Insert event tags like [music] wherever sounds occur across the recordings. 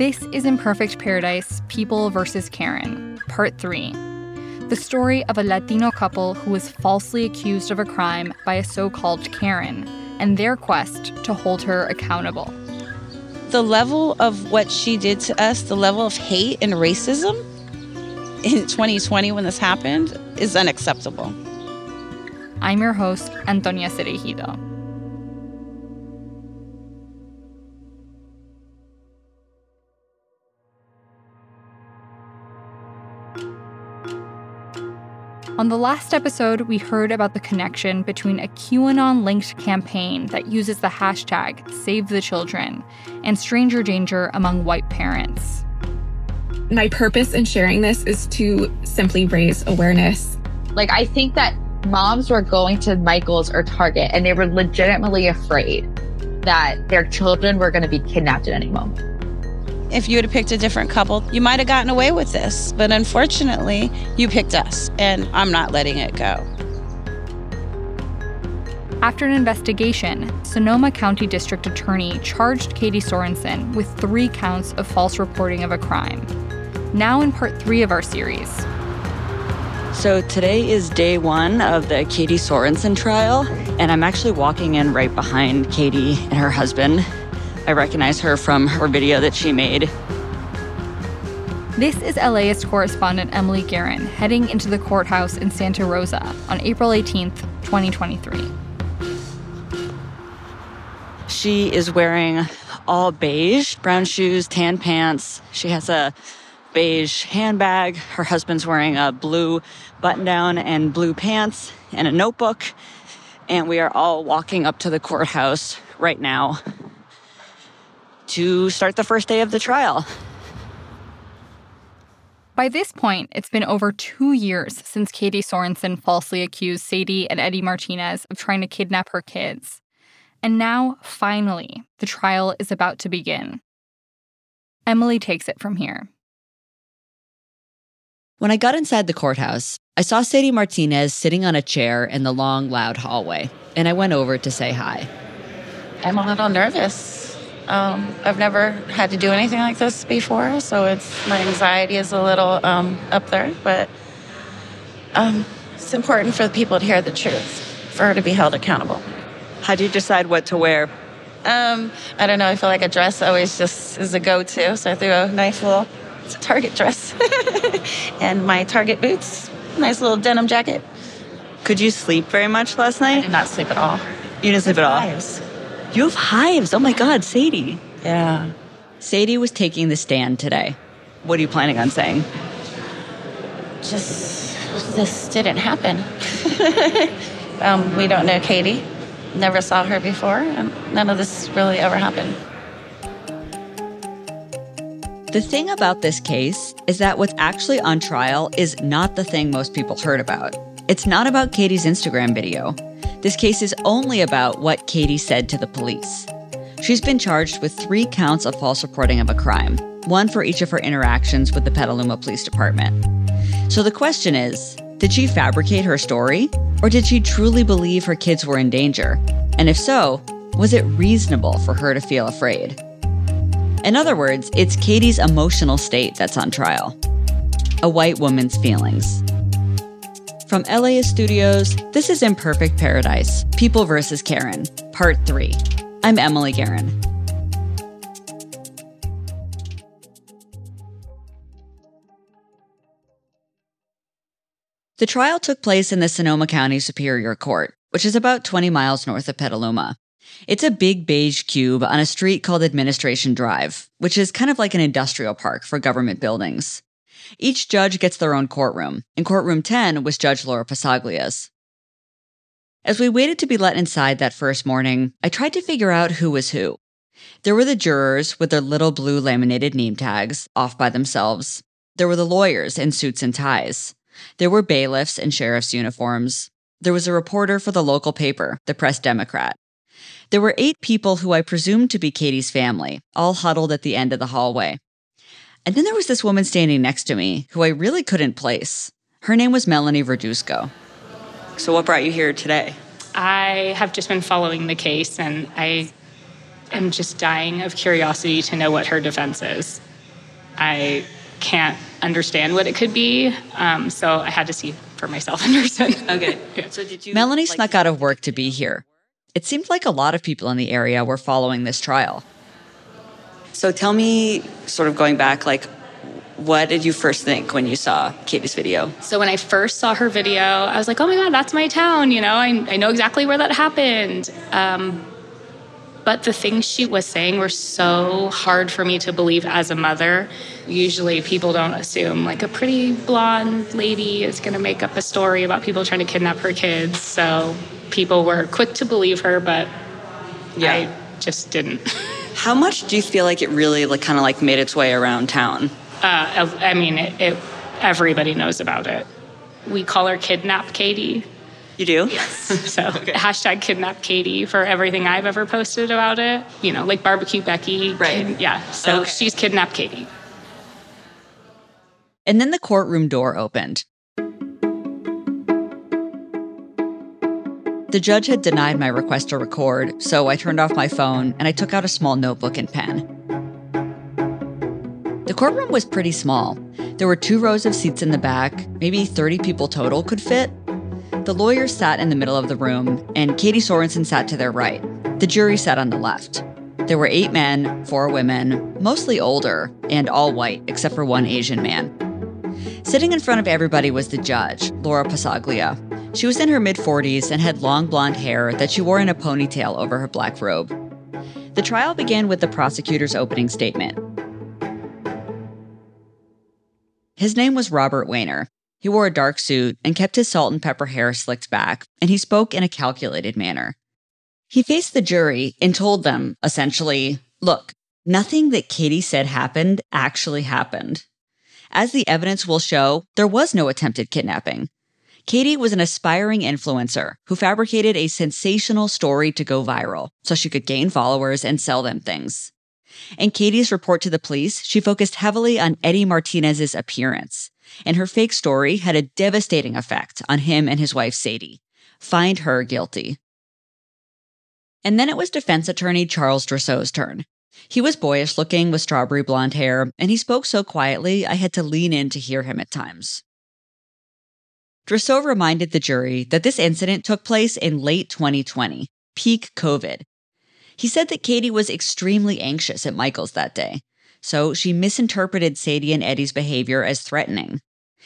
This is Imperfect Paradise People vs. Karen, Part 3. The story of a Latino couple who was falsely accused of a crime by a so called Karen and their quest to hold her accountable. The level of what she did to us, the level of hate and racism in 2020 when this happened, is unacceptable. I'm your host, Antonia Cereijido. On the last episode, we heard about the connection between a QAnon linked campaign that uses the hashtag Save the Children and stranger danger among white parents. My purpose in sharing this is to simply raise awareness. Like, I think that moms were going to Michael's or Target and they were legitimately afraid that their children were going to be kidnapped at any moment. If you had picked a different couple, you might have gotten away with this. But unfortunately, you picked us, and I'm not letting it go. After an investigation, Sonoma County District Attorney charged Katie Sorensen with three counts of false reporting of a crime. Now, in part three of our series. So, today is day one of the Katie Sorensen trial, and I'm actually walking in right behind Katie and her husband. I recognize her from her video that she made. This is LAist correspondent Emily Guerin heading into the courthouse in Santa Rosa on April 18th, 2023. She is wearing all beige, brown shoes, tan pants. She has a beige handbag. Her husband's wearing a blue button down and blue pants and a notebook. And we are all walking up to the courthouse right now to start the first day of the trial. By this point, it's been over two years since Katie Sorensen falsely accused Sadie and Eddie Martinez of trying to kidnap her kids. And now, finally, the trial is about to begin. Emily takes it from here. When I got inside the courthouse, I saw Sadie Martinez sitting on a chair in the long, loud hallway, and I went over to say hi. I'm a little nervous. Um, I've never had to do anything like this before, so it's my anxiety is a little um, up there, but um, it's important for the people to hear the truth, for her to be held accountable. How do you decide what to wear? Um, I don't know. I feel like a dress always just is a go-to, so I threw a nice little Target dress [laughs] and my Target boots, nice little denim jacket. Could you sleep very much last night? I did not sleep at all. You didn't sleep at all. Hives. You have hives. Oh my God, Sadie. Yeah. Sadie was taking the stand today. What are you planning on saying? Just this didn't happen. [laughs] um, we don't know Katie. Never saw her before, and none of this really ever happened. The thing about this case is that what's actually on trial is not the thing most people heard about. It's not about Katie's Instagram video. This case is only about what Katie said to the police. She's been charged with three counts of false reporting of a crime, one for each of her interactions with the Petaluma Police Department. So the question is did she fabricate her story? Or did she truly believe her kids were in danger? And if so, was it reasonable for her to feel afraid? In other words, it's Katie's emotional state that's on trial. A white woman's feelings. From LAist Studios, this is Imperfect Paradise People vs. Karen, Part 3. I'm Emily Guerin. The trial took place in the Sonoma County Superior Court, which is about 20 miles north of Petaluma. It's a big beige cube on a street called Administration Drive, which is kind of like an industrial park for government buildings. Each judge gets their own courtroom, and courtroom 10 was Judge Laura Passaglia's. As we waited to be let inside that first morning, I tried to figure out who was who. There were the jurors with their little blue laminated name tags, off by themselves. There were the lawyers in suits and ties. There were bailiffs in sheriff's uniforms. There was a reporter for the local paper, the Press Democrat. There were eight people who I presumed to be Katie's family, all huddled at the end of the hallway. And then there was this woman standing next to me who I really couldn't place. Her name was Melanie Verduzco. So, what brought you here today? I have just been following the case and I am just dying of curiosity to know what her defense is. I can't understand what it could be, um, so I had to see for myself in person. [laughs] Okay. So did you? Melanie like, snuck out of work to be here. It seemed like a lot of people in the area were following this trial. So tell me, sort of going back, like, what did you first think when you saw Katie's video? So when I first saw her video, I was like, oh my God, that's my town. You know, I, I know exactly where that happened. Um, but the things she was saying were so hard for me to believe as a mother. Usually people don't assume like a pretty blonde lady is going to make up a story about people trying to kidnap her kids. So people were quick to believe her, but yeah. I just didn't. [laughs] How much do you feel like it really like kind of like made its way around town? Uh, I mean, it, it, everybody knows about it. We call her Kidnap Katie. You do? Yes. [laughs] So okay. hashtag Kidnap Katie for everything I've ever posted about it. You know, like barbecue Becky. Right. Kid, yeah. So okay. she's Kidnap Katie. And then the courtroom door opened. The judge had denied my request to record, so I turned off my phone and I took out a small notebook and pen. The courtroom was pretty small. There were two rows of seats in the back, maybe 30 people total could fit. The lawyers sat in the middle of the room, and Katie Sorensen sat to their right. The jury sat on the left. There were eight men, four women, mostly older, and all white, except for one Asian man. Sitting in front of everybody was the judge, Laura Passaglia, she was in her mid 40s and had long blonde hair that she wore in a ponytail over her black robe. The trial began with the prosecutor's opening statement. His name was Robert Wehner. He wore a dark suit and kept his salt and pepper hair slicked back, and he spoke in a calculated manner. He faced the jury and told them, essentially, look, nothing that Katie said happened actually happened. As the evidence will show, there was no attempted kidnapping. Katie was an aspiring influencer who fabricated a sensational story to go viral so she could gain followers and sell them things. In Katie's report to the police, she focused heavily on Eddie Martinez's appearance, and her fake story had a devastating effect on him and his wife Sadie. Find her guilty. And then it was defense attorney Charles Dresow's turn. He was boyish looking with strawberry blonde hair, and he spoke so quietly I had to lean in to hear him at times. Dresow reminded the jury that this incident took place in late 2020, peak COVID. He said that Katie was extremely anxious at Michael's that day, so she misinterpreted Sadie and Eddie's behavior as threatening.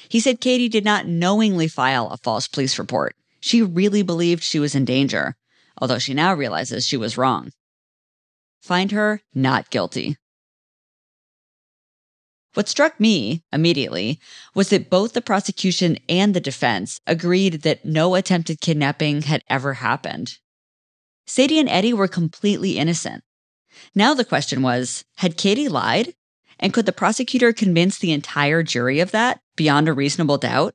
He said Katie did not knowingly file a false police report. She really believed she was in danger, although she now realizes she was wrong. Find her not guilty. What struck me immediately was that both the prosecution and the defense agreed that no attempted kidnapping had ever happened. Sadie and Eddie were completely innocent. Now the question was had Katie lied? And could the prosecutor convince the entire jury of that beyond a reasonable doubt?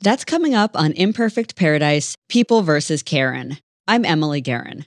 That's coming up on Imperfect Paradise People versus Karen. I'm Emily Guerin.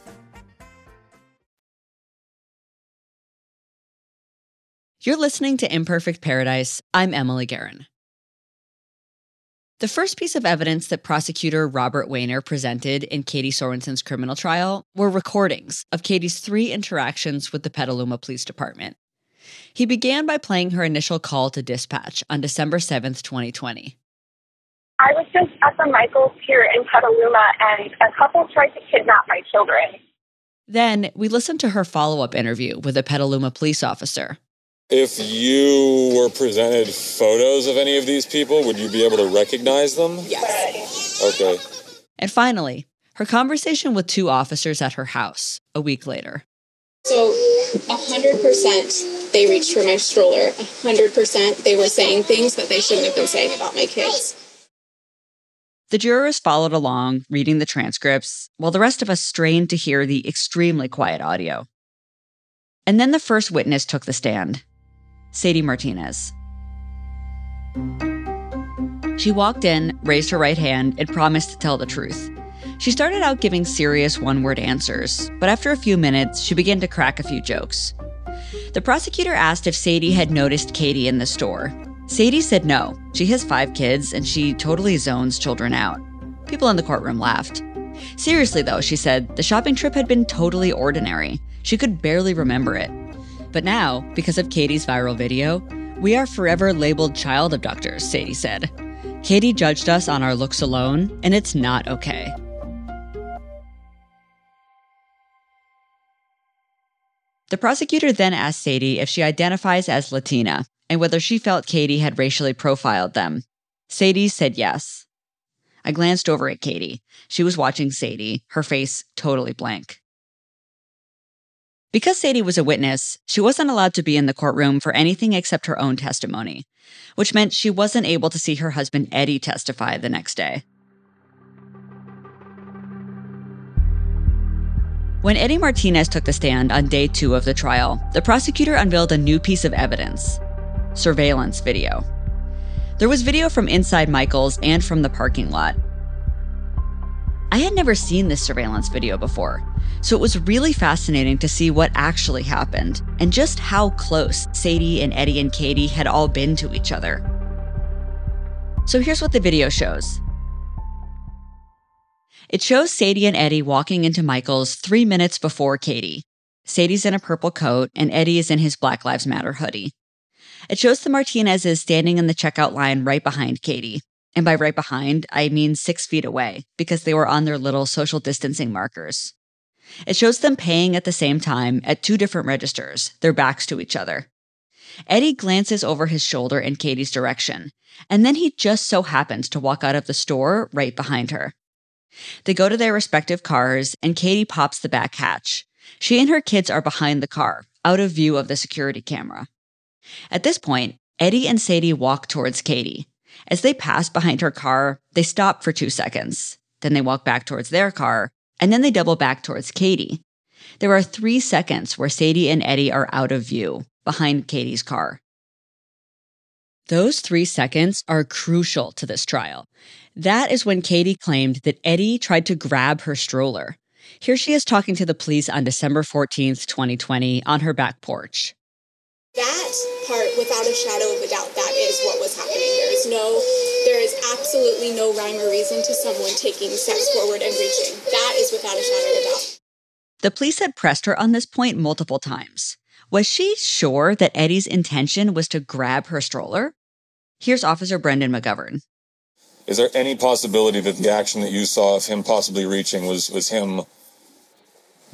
You're listening to Imperfect Paradise. I'm Emily Guerin. The first piece of evidence that prosecutor Robert Wehner presented in Katie Sorensen's criminal trial were recordings of Katie's three interactions with the Petaluma Police Department. He began by playing her initial call to dispatch on December 7th, 2020. I was just at the Michaels here in Petaluma and a couple tried to kidnap my children. Then we listened to her follow up interview with a Petaluma police officer. If you were presented photos of any of these people, would you be able to recognize them? Yes. Okay. And finally, her conversation with two officers at her house a week later. So, 100% they reached for my stroller. 100% they were saying things that they shouldn't have been saying about my kids. The jurors followed along, reading the transcripts, while the rest of us strained to hear the extremely quiet audio. And then the first witness took the stand Sadie Martinez. She walked in, raised her right hand, and promised to tell the truth. She started out giving serious one word answers, but after a few minutes, she began to crack a few jokes. The prosecutor asked if Sadie had noticed Katie in the store. Sadie said no. She has five kids and she totally zones children out. People in the courtroom laughed. Seriously, though, she said, the shopping trip had been totally ordinary. She could barely remember it. But now, because of Katie's viral video, we are forever labeled child abductors, Sadie said. Katie judged us on our looks alone, and it's not okay. The prosecutor then asked Sadie if she identifies as Latina and whether she felt Katie had racially profiled them. Sadie said yes. I glanced over at Katie. She was watching Sadie, her face totally blank. Because Sadie was a witness, she wasn't allowed to be in the courtroom for anything except her own testimony, which meant she wasn't able to see her husband Eddie testify the next day. When Eddie Martinez took the stand on day two of the trial, the prosecutor unveiled a new piece of evidence surveillance video. There was video from inside Michael's and from the parking lot. I had never seen this surveillance video before, so it was really fascinating to see what actually happened and just how close Sadie and Eddie and Katie had all been to each other. So here's what the video shows it shows Sadie and Eddie walking into Michael's three minutes before Katie. Sadie's in a purple coat, and Eddie is in his Black Lives Matter hoodie. It shows the Martinezes standing in the checkout line right behind Katie. And by right behind, I mean six feet away, because they were on their little social distancing markers. It shows them paying at the same time at two different registers, their backs to each other. Eddie glances over his shoulder in Katie's direction, and then he just so happens to walk out of the store right behind her. They go to their respective cars, and Katie pops the back hatch. She and her kids are behind the car, out of view of the security camera. At this point, Eddie and Sadie walk towards Katie. As they pass behind her car, they stop for two seconds. Then they walk back towards their car, and then they double back towards Katie. There are three seconds where Sadie and Eddie are out of view, behind Katie's car. Those three seconds are crucial to this trial. That is when Katie claimed that Eddie tried to grab her stroller. Here she is talking to the police on December 14th, 2020, on her back porch. That part, without a shadow of a doubt, that is what was happening. There is no, there is absolutely no rhyme or reason to someone taking steps forward and reaching. That is without a shadow of a doubt. The police had pressed her on this point multiple times. Was she sure that Eddie's intention was to grab her stroller? Here's Officer Brendan McGovern. Is there any possibility that the action that you saw of him possibly reaching was was him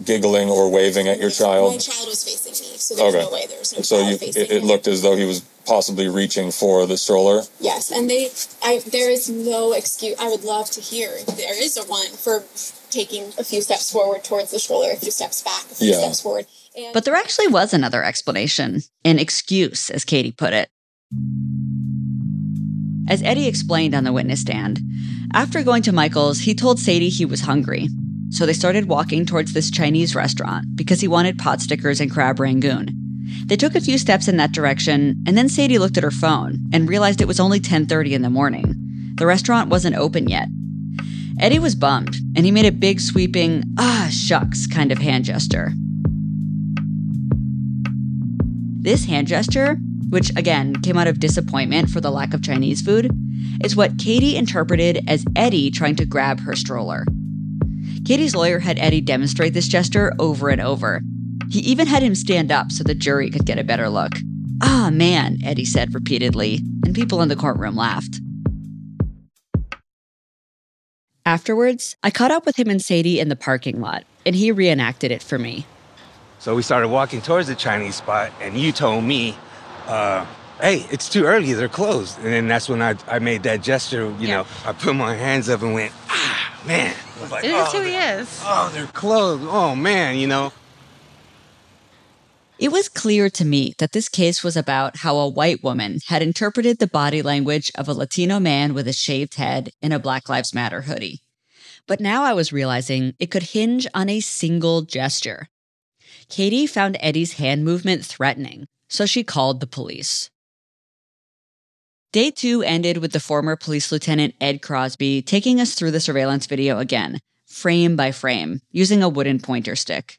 giggling or waving at your child? My child was facing me, so there's Okay. no way there was no So child you, facing it, it looked as though he was possibly reaching for the stroller. Yes, and they, I, there is no excuse. I would love to hear if there is a one for taking a few steps forward towards the stroller, a few steps back, a few Yeah. steps forward. And But there actually was another explanation, an excuse, as Katie put it. As Eddie explained on the witness stand, after going to Michael's, he told Sadie he was hungry. So they started walking towards this Chinese restaurant because he wanted pot stickers and crab rangoon. They took a few steps in that direction, and then Sadie looked at her phone and realized it was only 10:30 in the morning. The restaurant wasn't open yet. Eddie was bummed, and he made a big sweeping ah shucks kind of hand gesture. This hand gesture, which again came out of disappointment for the lack of Chinese food, is what Katie interpreted as Eddie trying to grab her stroller. Katie's lawyer had Eddie demonstrate this gesture over and over. He even had him stand up so the jury could get a better look. Ah, man, Eddie said repeatedly, and people in the courtroom laughed. Afterwards, I caught up with him and Sadie in the parking lot, and he reenacted it for me. So we started walking towards the Chinese spot, and you told me, uh, hey, it's too early, they're closed. And then that's when I, I made that gesture, you yeah. know, I put my hands up and went, ah, man. Like, it is oh, who he is. Oh, they're closed. Oh, man, you know. It was clear to me that this case was about how a white woman had interpreted the body language of a Latino man with a shaved head in a Black Lives Matter hoodie. But now I was realizing it could hinge on a single gesture. Katie found Eddie's hand movement threatening, so she called the police. Day two ended with the former police lieutenant Ed Crosby taking us through the surveillance video again, frame by frame, using a wooden pointer stick.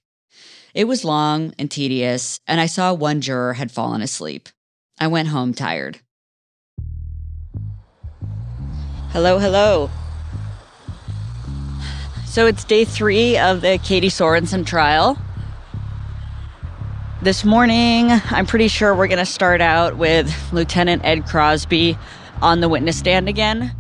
It was long and tedious, and I saw one juror had fallen asleep. I went home tired. Hello, hello. So it's day three of the Katie Sorensen trial. This morning, I'm pretty sure we're going to start out with Lieutenant Ed Crosby on the witness stand again.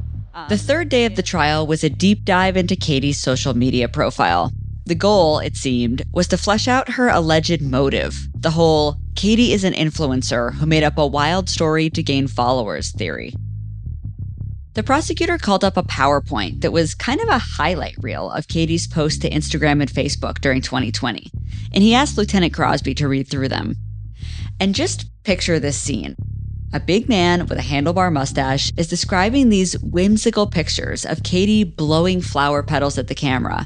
The third day of the trial was a deep dive into Katie's social media profile. The goal, it seemed, was to flesh out her alleged motive the whole Katie is an influencer who made up a wild story to gain followers theory. The prosecutor called up a PowerPoint that was kind of a highlight reel of Katie's posts to Instagram and Facebook during 2020, and he asked Lieutenant Crosby to read through them. And just picture this scene. A big man with a handlebar mustache is describing these whimsical pictures of Katie blowing flower petals at the camera,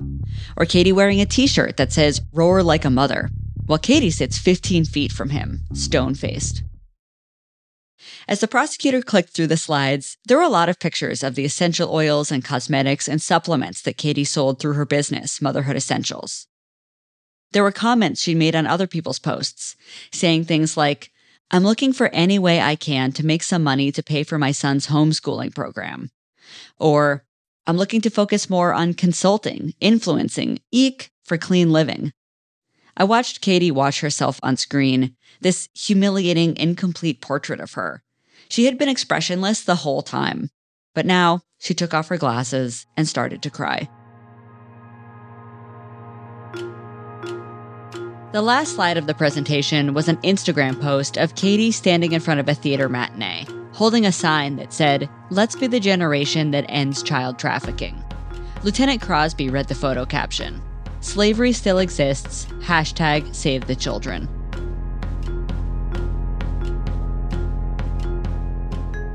or Katie wearing a t shirt that says, Roar like a mother, while Katie sits 15 feet from him, stone faced. As the prosecutor clicked through the slides, there were a lot of pictures of the essential oils and cosmetics and supplements that Katie sold through her business, Motherhood Essentials. There were comments she made on other people's posts, saying things like, I'm looking for any way I can to make some money to pay for my son's homeschooling program. Or, I'm looking to focus more on consulting, influencing, eek for clean living. I watched Katie watch herself on screen, this humiliating, incomplete portrait of her. She had been expressionless the whole time, but now she took off her glasses and started to cry. The last slide of the presentation was an Instagram post of Katie standing in front of a theater matinee, holding a sign that said, Let's be the generation that ends child trafficking. Lieutenant Crosby read the photo caption Slavery still exists, hashtag save the children.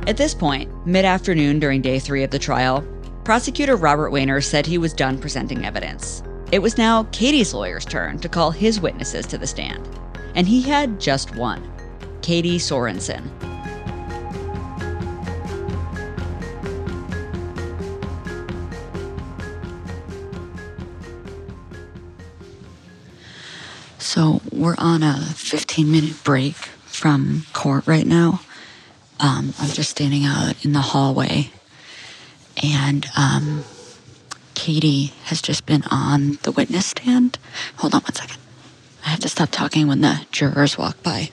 At this point, mid afternoon during day three of the trial, prosecutor Robert Wehner said he was done presenting evidence. It was now Katie's lawyer's turn to call his witnesses to the stand, and he had just one Katie Sorensen. So we're on a 15 minute break from court right now. Um, I'm just standing out in the hallway, and um, Katie has just been on the witness stand. Hold on one second. I have to stop talking when the jurors walk by.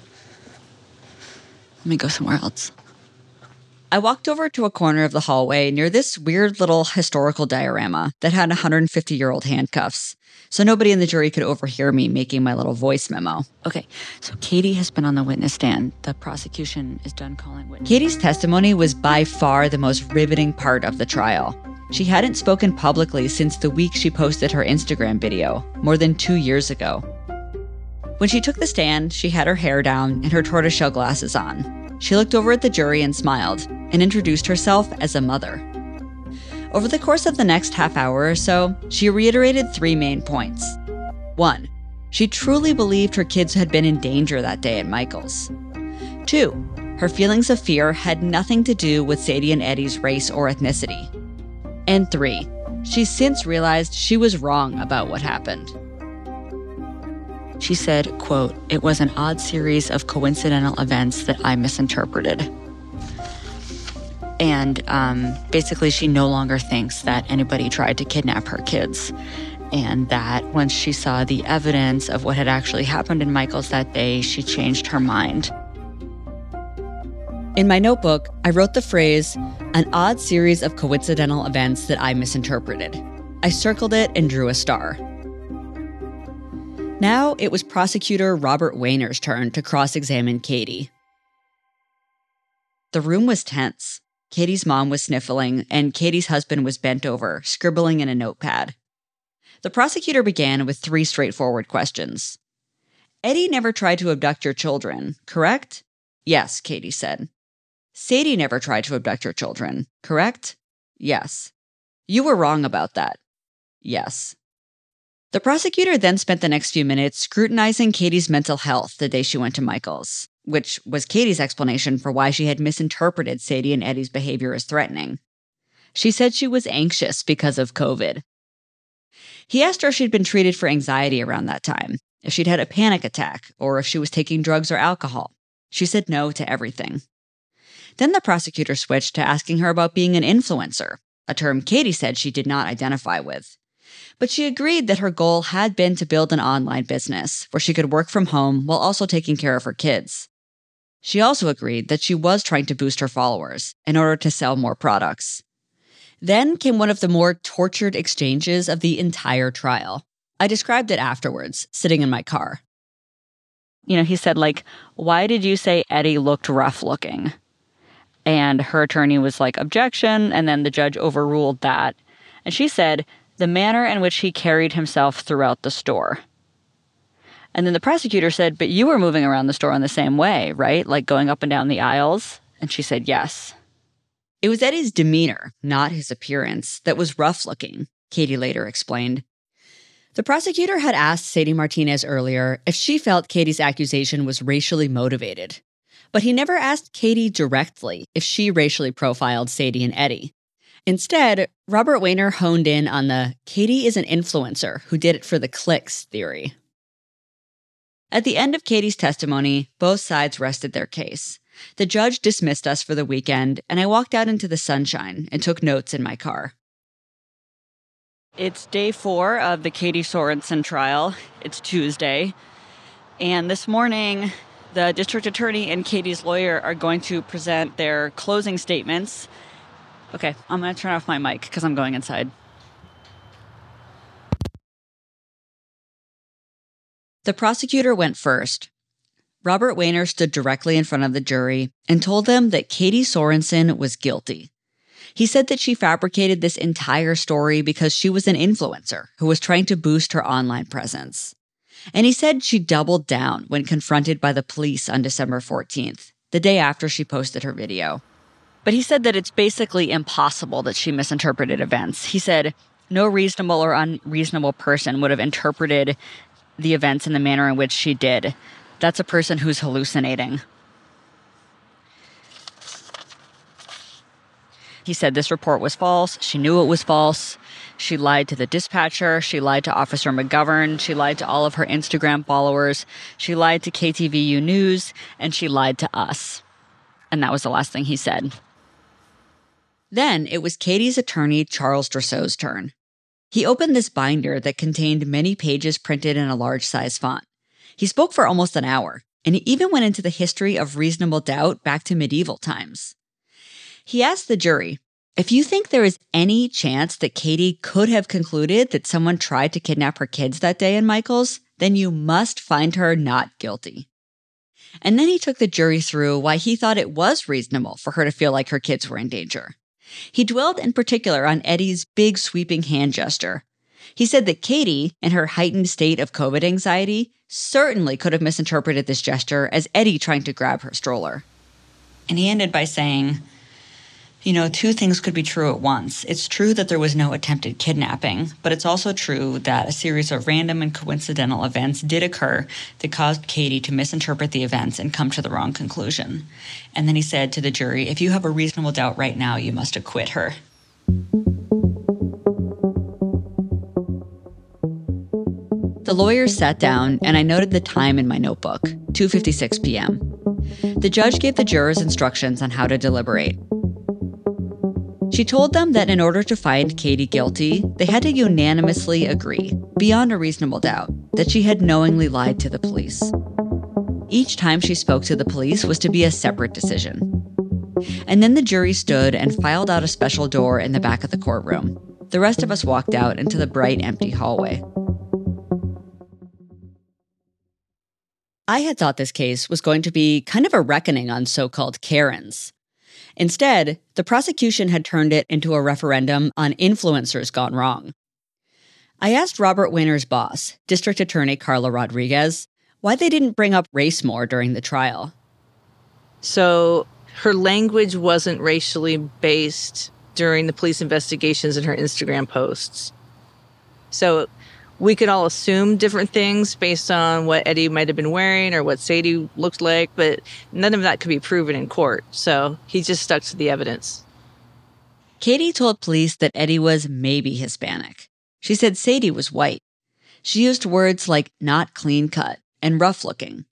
Let me go somewhere else. I walked over to a corner of the hallway near this weird little historical diorama that had 150 year old handcuffs, so nobody in the jury could overhear me making my little voice memo. Okay, so Katie has been on the witness stand. The prosecution is done calling witnesses. Katie's testimony was by far the most riveting part of the trial. She hadn't spoken publicly since the week she posted her Instagram video, more than two years ago. When she took the stand, she had her hair down and her tortoiseshell glasses on. She looked over at the jury and smiled, and introduced herself as a mother. Over the course of the next half hour or so, she reiterated three main points. One, she truly believed her kids had been in danger that day at Michael's. Two, her feelings of fear had nothing to do with Sadie and Eddie's race or ethnicity. And three, she's since realized she was wrong about what happened. She said, quote, it was an odd series of coincidental events that I misinterpreted. And um, basically, she no longer thinks that anybody tried to kidnap her kids. And that once she saw the evidence of what had actually happened in Michael's that day, she changed her mind. In my notebook, I wrote the phrase, an odd series of coincidental events that I misinterpreted. I circled it and drew a star. Now it was prosecutor Robert Wehner's turn to cross examine Katie. The room was tense. Katie's mom was sniffling, and Katie's husband was bent over, scribbling in a notepad. The prosecutor began with three straightforward questions. Eddie never tried to abduct your children, correct? Yes, Katie said. Sadie never tried to abduct your children, correct? Yes. You were wrong about that. Yes. The prosecutor then spent the next few minutes scrutinizing Katie's mental health the day she went to Michael's, which was Katie's explanation for why she had misinterpreted Sadie and Eddie's behavior as threatening. She said she was anxious because of COVID. He asked her if she'd been treated for anxiety around that time, if she'd had a panic attack, or if she was taking drugs or alcohol. She said no to everything. Then the prosecutor switched to asking her about being an influencer, a term Katie said she did not identify with. But she agreed that her goal had been to build an online business where she could work from home while also taking care of her kids. She also agreed that she was trying to boost her followers in order to sell more products. Then came one of the more tortured exchanges of the entire trial. I described it afterwards, sitting in my car. You know, he said, like, why did you say Eddie looked rough looking? And her attorney was like, objection. And then the judge overruled that. And she said, the manner in which he carried himself throughout the store. And then the prosecutor said, But you were moving around the store in the same way, right? Like going up and down the aisles? And she said, Yes. It was Eddie's demeanor, not his appearance, that was rough looking, Katie later explained. The prosecutor had asked Sadie Martinez earlier if she felt Katie's accusation was racially motivated. But he never asked Katie directly if she racially profiled Sadie and Eddie. Instead, Robert Wehner honed in on the Katie is an influencer who did it for the clicks theory. At the end of Katie's testimony, both sides rested their case. The judge dismissed us for the weekend, and I walked out into the sunshine and took notes in my car. It's day four of the Katie Sorensen trial. It's Tuesday. And this morning, the district attorney and Katie's lawyer are going to present their closing statements. Okay, I'm going to turn off my mic because I'm going inside. The prosecutor went first. Robert Wehner stood directly in front of the jury and told them that Katie Sorensen was guilty. He said that she fabricated this entire story because she was an influencer who was trying to boost her online presence. And he said she doubled down when confronted by the police on December 14th, the day after she posted her video. But he said that it's basically impossible that she misinterpreted events. He said no reasonable or unreasonable person would have interpreted the events in the manner in which she did. That's a person who's hallucinating. He said this report was false. She knew it was false. She lied to the dispatcher. She lied to Officer McGovern. She lied to all of her Instagram followers. She lied to KTVU News. And she lied to us. And that was the last thing he said. Then it was Katie's attorney, Charles Dresow's turn. He opened this binder that contained many pages printed in a large size font. He spoke for almost an hour, and he even went into the history of reasonable doubt back to medieval times. He asked the jury if you think there is any chance that Katie could have concluded that someone tried to kidnap her kids that day in Michael's, then you must find her not guilty. And then he took the jury through why he thought it was reasonable for her to feel like her kids were in danger. He dwelled in particular on Eddie's big sweeping hand gesture. He said that Katie, in her heightened state of COVID anxiety, certainly could have misinterpreted this gesture as Eddie trying to grab her stroller. And he ended by saying, You know, two things could be true at once. It's true that there was no attempted kidnapping, but it's also true that a series of random and coincidental events did occur that caused Katie to misinterpret the events and come to the wrong conclusion. And then he said to the jury, if you have a reasonable doubt right now, you must acquit her. The lawyers sat down and I noted the time in my notebook, 2:56 p.m. The judge gave the jurors instructions on how to deliberate. She told them that in order to find Katie guilty, they had to unanimously agree, beyond a reasonable doubt, that she had knowingly lied to the police. Each time she spoke to the police was to be a separate decision. And then the jury stood and filed out a special door in the back of the courtroom. The rest of us walked out into the bright, empty hallway. I had thought this case was going to be kind of a reckoning on so called Karens. Instead, the prosecution had turned it into a referendum on influencers gone wrong. I asked Robert Wehner's boss, District Attorney Carla Rodriguez, why they didn't bring up race more during the trial. So her language wasn't racially based during the police investigations and her Instagram posts. So we could all assume different things based on what Eddie might have been wearing or what Sadie looked like, but none of that could be proven in court. So he just stuck to the evidence. Katie told police that Eddie was maybe Hispanic. She said Sadie was white. She used words like not clean cut and rough looking.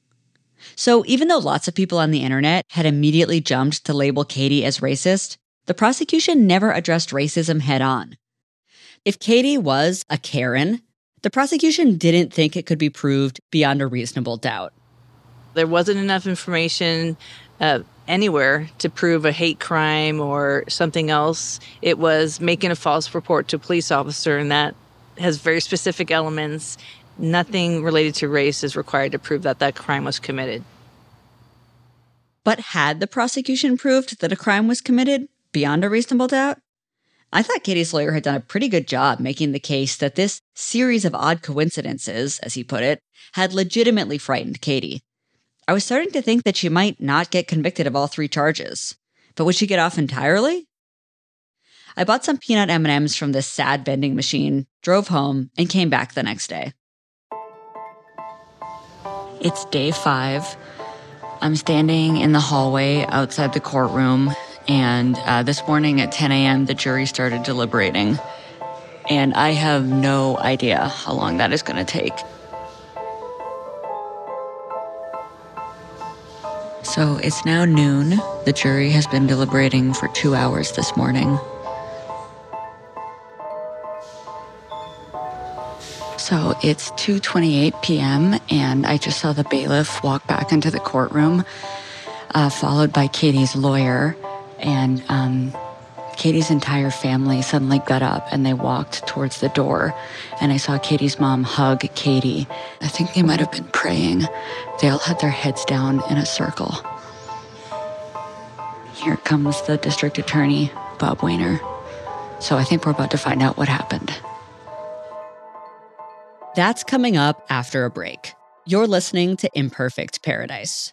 So even though lots of people on the internet had immediately jumped to label Katie as racist, the prosecution never addressed racism head on. If Katie was a Karen, the prosecution didn't think it could be proved beyond a reasonable doubt. There wasn't enough information uh, anywhere to prove a hate crime or something else. It was making a false report to a police officer, and that has very specific elements. Nothing related to race is required to prove that that crime was committed. But had the prosecution proved that a crime was committed beyond a reasonable doubt? I thought Katie's lawyer had done a pretty good job making the case that this series of odd coincidences, as he put it, had legitimately frightened Katie. I was starting to think that she might not get convicted of all three charges. But would she get off entirely? I bought some peanut M&Ms from this sad vending machine, drove home, and came back the next day. It's day 5. I'm standing in the hallway outside the courtroom and uh, this morning at 10 a.m., the jury started deliberating. And I have no idea how long that is going to take. So it's now noon. The jury has been deliberating for two hours this morning. So it's 2:28 p.m. and I just saw the bailiff walk back into the courtroom, uh, followed by Katie's lawyer and um, Katie's entire family suddenly got up and they walked towards the door. And I saw Katie's mom hug Katie. I think they might have been praying. They all had their heads down in a circle. Here comes the district attorney, Bob Wehner. So I think we're about to find out what happened. That's coming up after a break. You're listening to Imperfect Paradise.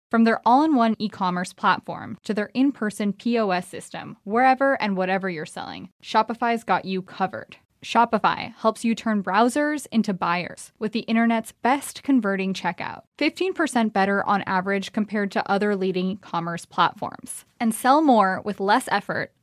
From their all in one e commerce platform to their in person POS system, wherever and whatever you're selling, Shopify's got you covered. Shopify helps you turn browsers into buyers with the internet's best converting checkout. 15% better on average compared to other leading commerce platforms. And sell more with less effort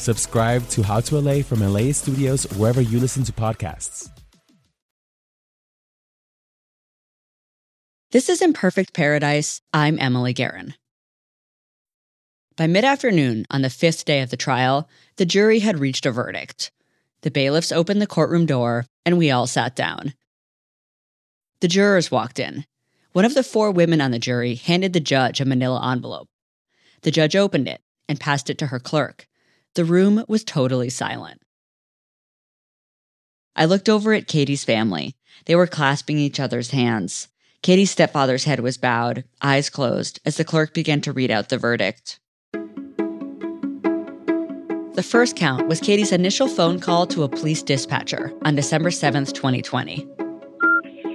Subscribe to How to LA from LAist Studios wherever you listen to podcasts. This is Imperfect Paradise. I'm Emily Guerin. By mid afternoon on the fifth day of the trial, the jury had reached a verdict. The bailiffs opened the courtroom door, and we all sat down. The jurors walked in. One of the four women on the jury handed the judge a manila envelope. The judge opened it and passed it to her clerk. The room was totally silent. I looked over at Katie's family. They were clasping each other's hands. Katie's stepfather's head was bowed, eyes closed, as the clerk began to read out the verdict. The first count was Katie's initial phone call to a police dispatcher on December 7th, 2020.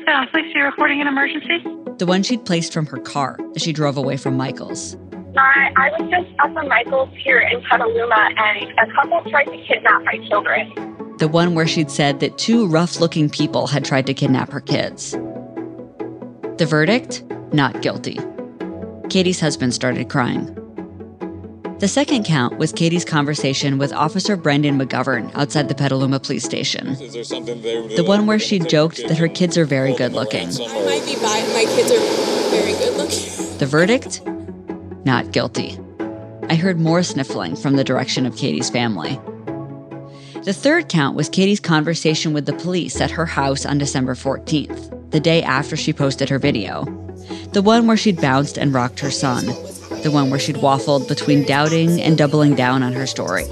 Uh, police, you're reporting an emergency? The one she'd placed from her car as she drove away from Michael's. I, I was just at the Michaels here in Petaluma, and a couple tried to kidnap my children. The one where she'd said that two rough looking people had tried to kidnap her kids. The verdict? Not guilty. Katie's husband started crying. The second count was Katie's conversation with Officer Brendan McGovern outside the Petaluma police station. Is there something they The one where she joked that her kids are very good looking. I might be bi. My kids are very good looking. The verdict? Not guilty. I heard more sniffling from the direction of Katie's family. The third count was Katie's conversation with the police at her house on December 14th, the day after she posted her video. The one where she'd bounced and rocked her son. The one where she'd waffled between doubting and doubling down on her story.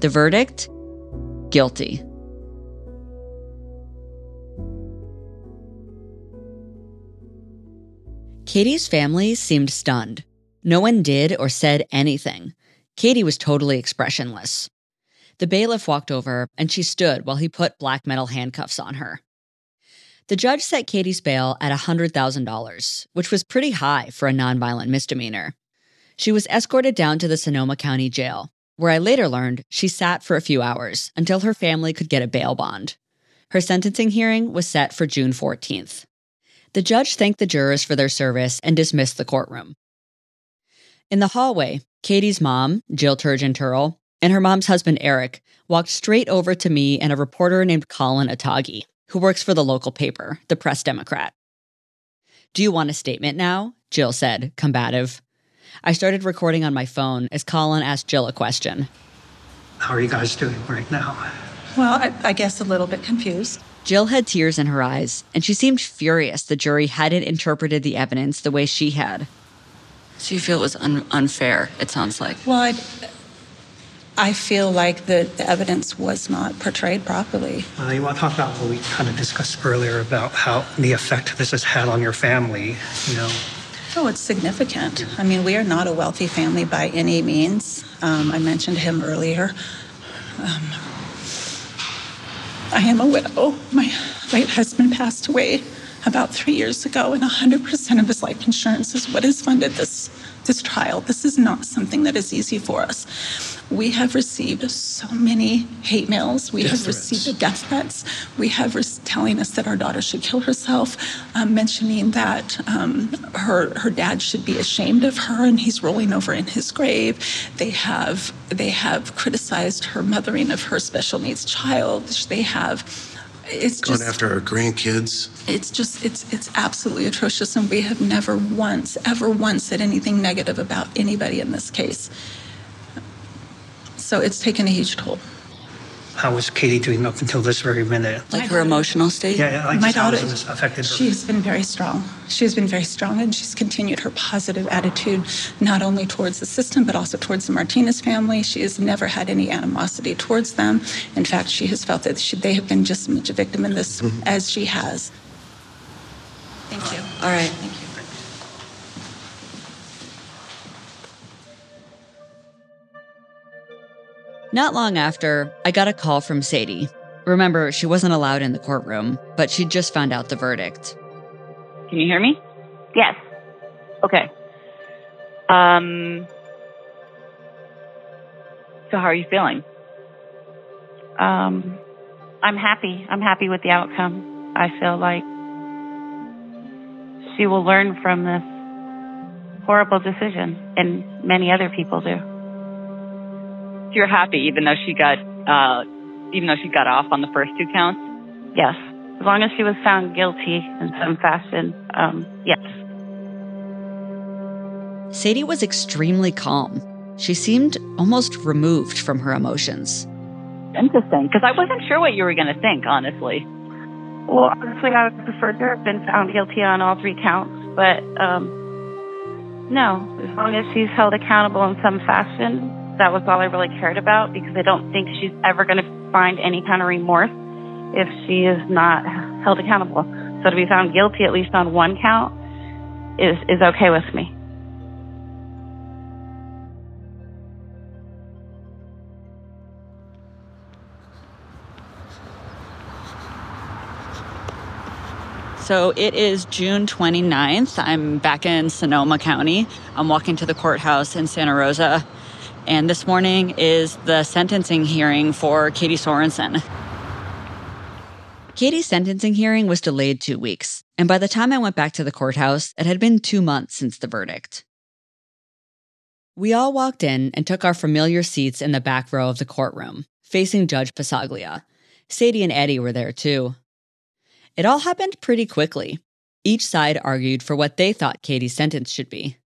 The verdict? Guilty. Katie's family seemed stunned. No one did or said anything. Katie was totally expressionless. The bailiff walked over and she stood while he put black metal handcuffs on her. The judge set Katie's bail at $100,000, which was pretty high for a nonviolent misdemeanor. She was escorted down to the Sonoma County Jail, where I later learned she sat for a few hours until her family could get a bail bond. Her sentencing hearing was set for June 14th. The judge thanked the jurors for their service and dismissed the courtroom. In the hallway, Katie's mom, Jill Turgeon Turl, and her mom's husband, Eric, walked straight over to me and a reporter named Colin Atagi, who works for the local paper, the Press Democrat. Do you want a statement now? Jill said, combative. I started recording on my phone as Colin asked Jill a question. How are you guys doing right now? Well, I, I guess a little bit confused. Jill had tears in her eyes, and she seemed furious the jury hadn't interpreted the evidence the way she had. So you feel it was un- unfair, it sounds like. Well, I, I feel like the, the evidence was not portrayed properly. Uh, you want to talk about what we kind of discussed earlier about how the effect this has had on your family, you know? Oh, it's significant. I mean, we are not a wealthy family by any means. Um, I mentioned him earlier. Um, I am a widow. My late husband passed away about three years ago, and 100% of his life insurance is what has funded this, this trial. This is not something that is easy for us. We have received so many hate mails. We Death have threats. received death threats. We have re- telling us that our daughter should kill herself, um, mentioning that um, her her dad should be ashamed of her and he's rolling over in his grave. They have they have criticized her mothering of her special needs child. They have. It's Going just after our grandkids. it's just it's it's absolutely atrocious and we have never once ever once said anything negative about anybody in this case so it's taken a huge toll how was Katie doing up until this very minute? Like her emotional state? Yeah, yeah like My just how daughter, this affected her. she has been very strong. She has been very strong, and she's continued her positive attitude, not only towards the system, but also towards the Martinez family. She has never had any animosity towards them. In fact, she has felt that she, they have been just as much a victim in this mm-hmm. as she has. Thank you. All right. Not long after, I got a call from Sadie. Remember, she wasn't allowed in the courtroom, but she'd just found out the verdict. Can you hear me? Yes. Okay. Um. So how are you feeling? Um, I'm happy. I'm happy with the outcome. I feel like she will learn from this horrible decision, and many other people do. You're happy, even though she got, uh, even though she got off on the first two counts. Yes, as long as she was found guilty in some fashion. Um, yes. Sadie was extremely calm. She seemed almost removed from her emotions. Interesting, because I wasn't sure what you were going to think, honestly. Well, honestly, I would prefer to have been found guilty on all three counts, but um, no, as long as she's held accountable in some fashion, that was all I really cared about because I don't think she's ever going to find any kind of remorse if she is not held accountable. So to be found guilty at least on one count is is okay with me. So it is June 29th. I'm back in Sonoma County. I'm walking to the courthouse in Santa Rosa. And this morning is the sentencing hearing for Katie Sorensen. Katie's sentencing hearing was delayed two weeks, and by the time I went back to the courthouse, it had been two months since the verdict. We all walked in and took our familiar seats in the back row of the courtroom, facing Judge Passaglia. Sadie and Eddie were there too. It all happened pretty quickly. Each side argued for what they thought Katie's sentence should be.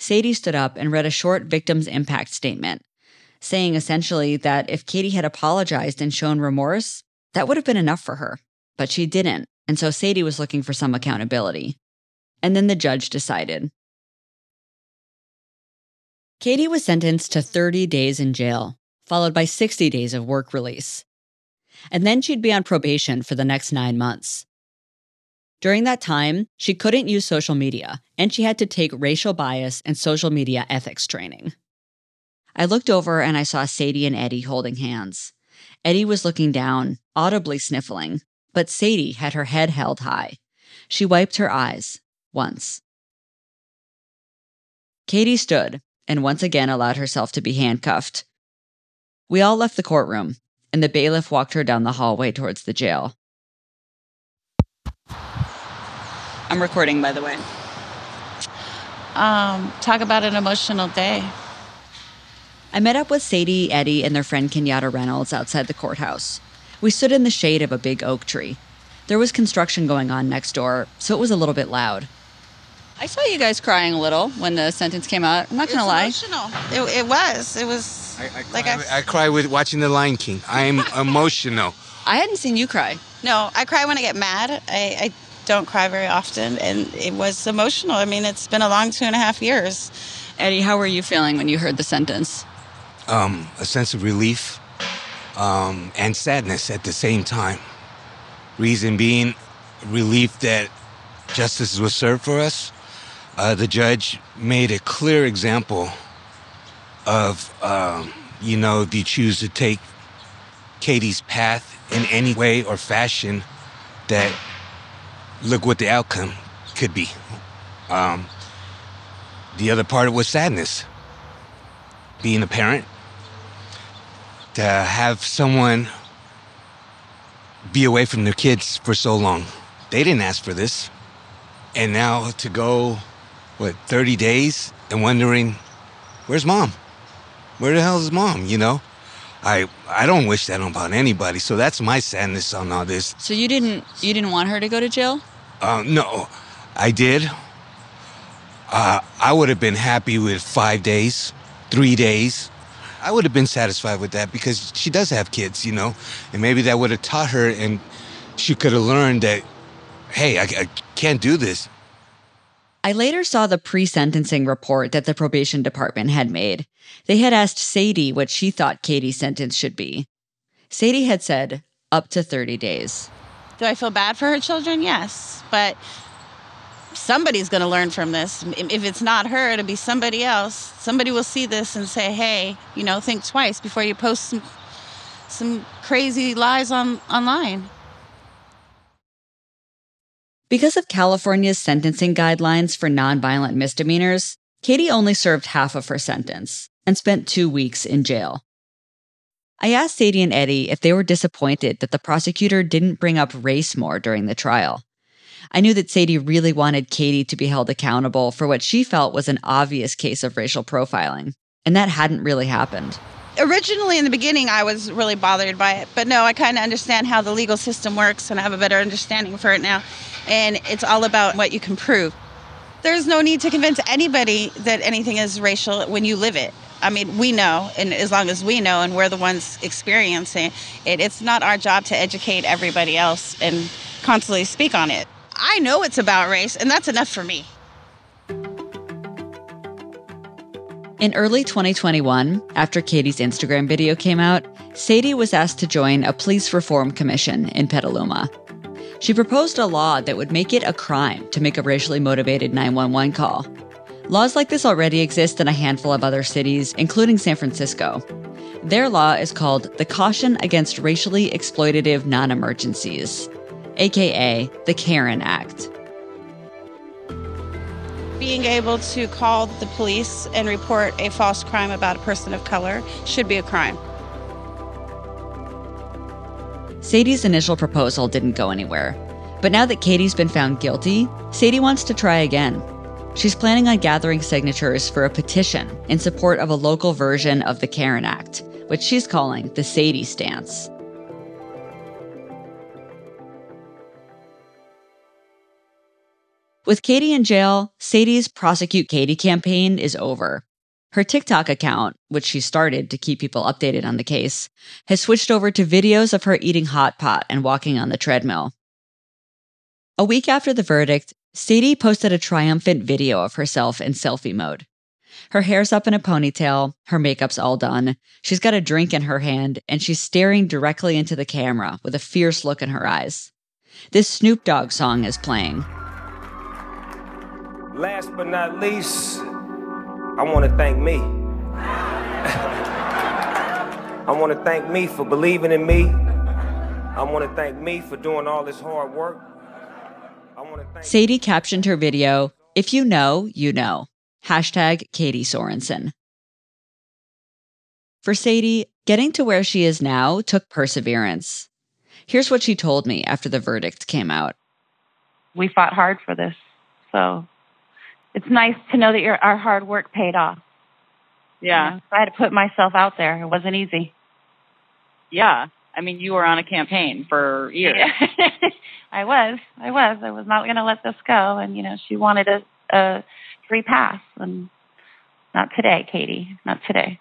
Sadie stood up and read a short victim's impact statement, saying essentially that if Katie had apologized and shown remorse, that would have been enough for her. But she didn't, and so Sadie was looking for some accountability. And then the judge decided. Katie was sentenced to 30 days in jail, followed by 60 days of work release. And then she'd be on probation for the next nine months. During that time, she couldn't use social media, and she had to take racial bias and social media ethics training. I looked over and I saw Sadie and Eddie holding hands. Eddie was looking down, audibly sniffling, but Sadie had her head held high. She wiped her eyes once. Katie stood and once again allowed herself to be handcuffed. We all left the courtroom, and the bailiff walked her down the hallway towards the jail. I'm recording, by the way. Um, talk about an emotional day. I met up with Sadie, Eddie, and their friend Kenyatta Reynolds outside the courthouse. We stood in the shade of a big oak tree. There was construction going on next door, so it was a little bit loud. I saw you guys crying a little when the sentence came out. I'm not going to lie. Emotional. It, it was. It was like I, I cry with watching The Lion King. I am [laughs] emotional. I hadn't seen you cry. No, I cry when I get mad. I, I don't cry very often, and it was emotional. I mean, it's been a long two and a half years. Eddie, how were you feeling when you heard the sentence? Um, a sense of relief um, and sadness at the same time. Reason being, relief that justice was served for us. Uh, the judge made a clear example of, um, you know, if you choose to take Katie's path in any way or fashion, that look what the outcome could be. Um, the other part was sadness. Being a parent, to have someone be away from their kids for so long. They didn't ask for this. And now to go, what, 30 days and wondering, where's mom? Where the hell is mom, you know? I I don't wish that upon anybody. So that's my sadness on all this. So you didn't you didn't want her to go to jail? Uh, no, I did. Uh, I would have been happy with five days, three days, I would have been satisfied with that because she does have kids, you know, and maybe that would have taught her and she could have learned that, hey, I, I can't do this. I later saw the pre sentencing report that the probation department had made. They had asked Sadie what she thought Katie's sentence should be. Sadie had said up to 30 days. Do I feel bad for her children? Yes. But somebody's going to learn from this. If it's not her, it'll be somebody else. Somebody will see this and say, hey, you know, think twice before you post some, some crazy lies on, online. Because of California's sentencing guidelines for nonviolent misdemeanors, Katie only served half of her sentence and spent two weeks in jail. I asked Sadie and Eddie if they were disappointed that the prosecutor didn't bring up race more during the trial. I knew that Sadie really wanted Katie to be held accountable for what she felt was an obvious case of racial profiling, and that hadn't really happened. Originally, in the beginning, I was really bothered by it, but no, I kind of understand how the legal system works and I have a better understanding for it now. And it's all about what you can prove. There's no need to convince anybody that anything is racial when you live it. I mean, we know, and as long as we know and we're the ones experiencing it, it's not our job to educate everybody else and constantly speak on it. I know it's about race, and that's enough for me. In early 2021, after Katie's Instagram video came out, Sadie was asked to join a police reform commission in Petaluma. She proposed a law that would make it a crime to make a racially motivated 911 call. Laws like this already exist in a handful of other cities, including San Francisco. Their law is called the Caution Against Racially Exploitative Non Emergencies, aka the Karen Act. Being able to call the police and report a false crime about a person of color should be a crime. Sadie's initial proposal didn't go anywhere. But now that Katie's been found guilty, Sadie wants to try again. She's planning on gathering signatures for a petition in support of a local version of the Karen Act, which she's calling the Sadie Stance. With Katie in jail, Sadie's Prosecute Katie campaign is over. Her TikTok account, which she started to keep people updated on the case, has switched over to videos of her eating hot pot and walking on the treadmill. A week after the verdict, Sadie posted a triumphant video of herself in selfie mode. Her hair's up in a ponytail, her makeup's all done, she's got a drink in her hand, and she's staring directly into the camera with a fierce look in her eyes. This Snoop Dogg song is playing. Last but not least, I want to thank me. I want to thank me for believing in me. I want to thank me for doing all this hard work. Sadie captioned her video, If you know, you know. Hashtag Katie Sorensen. For Sadie, getting to where she is now took perseverance. Here's what she told me after the verdict came out. We fought hard for this. So it's nice to know that your, our hard work paid off. Yeah. You know, I had to put myself out there. It wasn't easy. Yeah. I mean, you were on a campaign for years. [laughs] I was. I was. I was not going to let this go. And, you know, she wanted a, a free pass. And not today, Katie. Not today.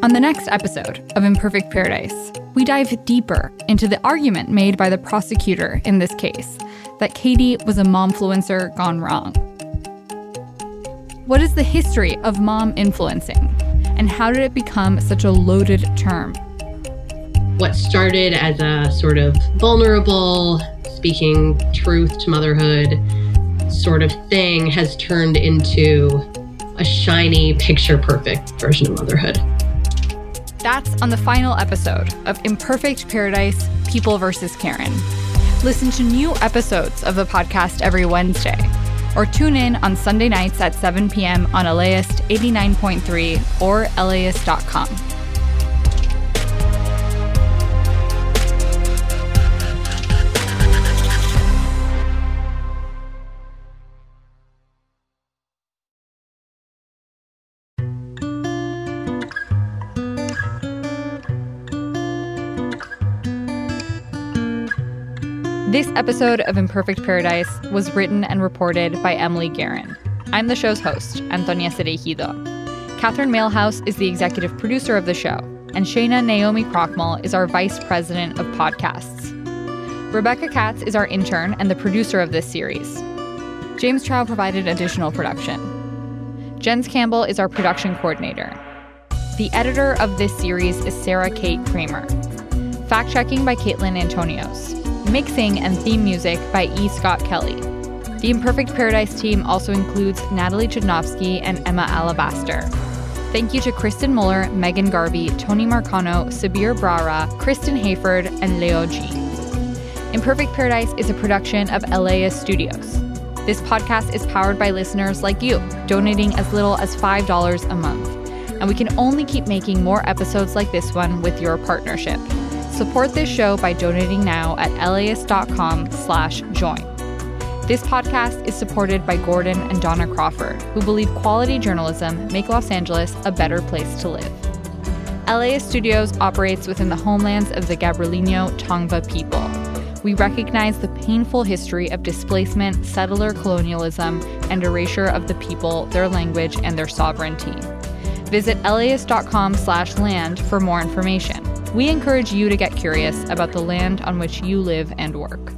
On the next episode of Imperfect Paradise, we dive deeper into the argument made by the prosecutor in this case that Katie was a momfluencer gone wrong. What is the history of mom influencing, and how did it become such a loaded term? What started as a sort of vulnerable, speaking truth to motherhood sort of thing has turned into a shiny, picture perfect version of motherhood. That's on the final episode of Imperfect Paradise People vs. Karen. Listen to new episodes of the podcast every Wednesday, or tune in on Sunday nights at 7 p.m. on LAist 89.3 or LAist.com. This episode of Imperfect Paradise was written and reported by Emily Guerin. I'm the show's host, Antonia Cereijido. Catherine Mailhouse is the executive producer of the show, and Shana Naomi Krochmal is our vice president of podcasts. Rebecca Katz is our intern and the producer of this series. James Trow provided additional production. Jens Campbell is our production coordinator. The editor of this series is Sarah Kate Kramer. Fact checking by Caitlin Antonios. Mixing and theme music by E. Scott Kelly. The Imperfect Paradise team also includes Natalie Chudnovsky and Emma Alabaster. Thank you to Kristen Muller, Megan Garvey, Tony Marcano, Sabir Brara, Kristen Hayford, and Leo G. Imperfect Paradise is a production of LAist Studios. This podcast is powered by listeners like you, donating as little as $5 a month. And we can only keep making more episodes like this one with your partnership. Support this show by donating now at laist.com slash join. This podcast is supported by Gordon and Dona Crawford, who believe quality journalism make Los Angeles a better place to live. LAist Studios operates within the homelands of the Gabrielino Tongva people. We recognize the painful history of displacement, settler colonialism, and erasure of the people, their language, and their sovereignty. Visit laist.com slash land for more information. We encourage you to get curious about the land on which you live and work.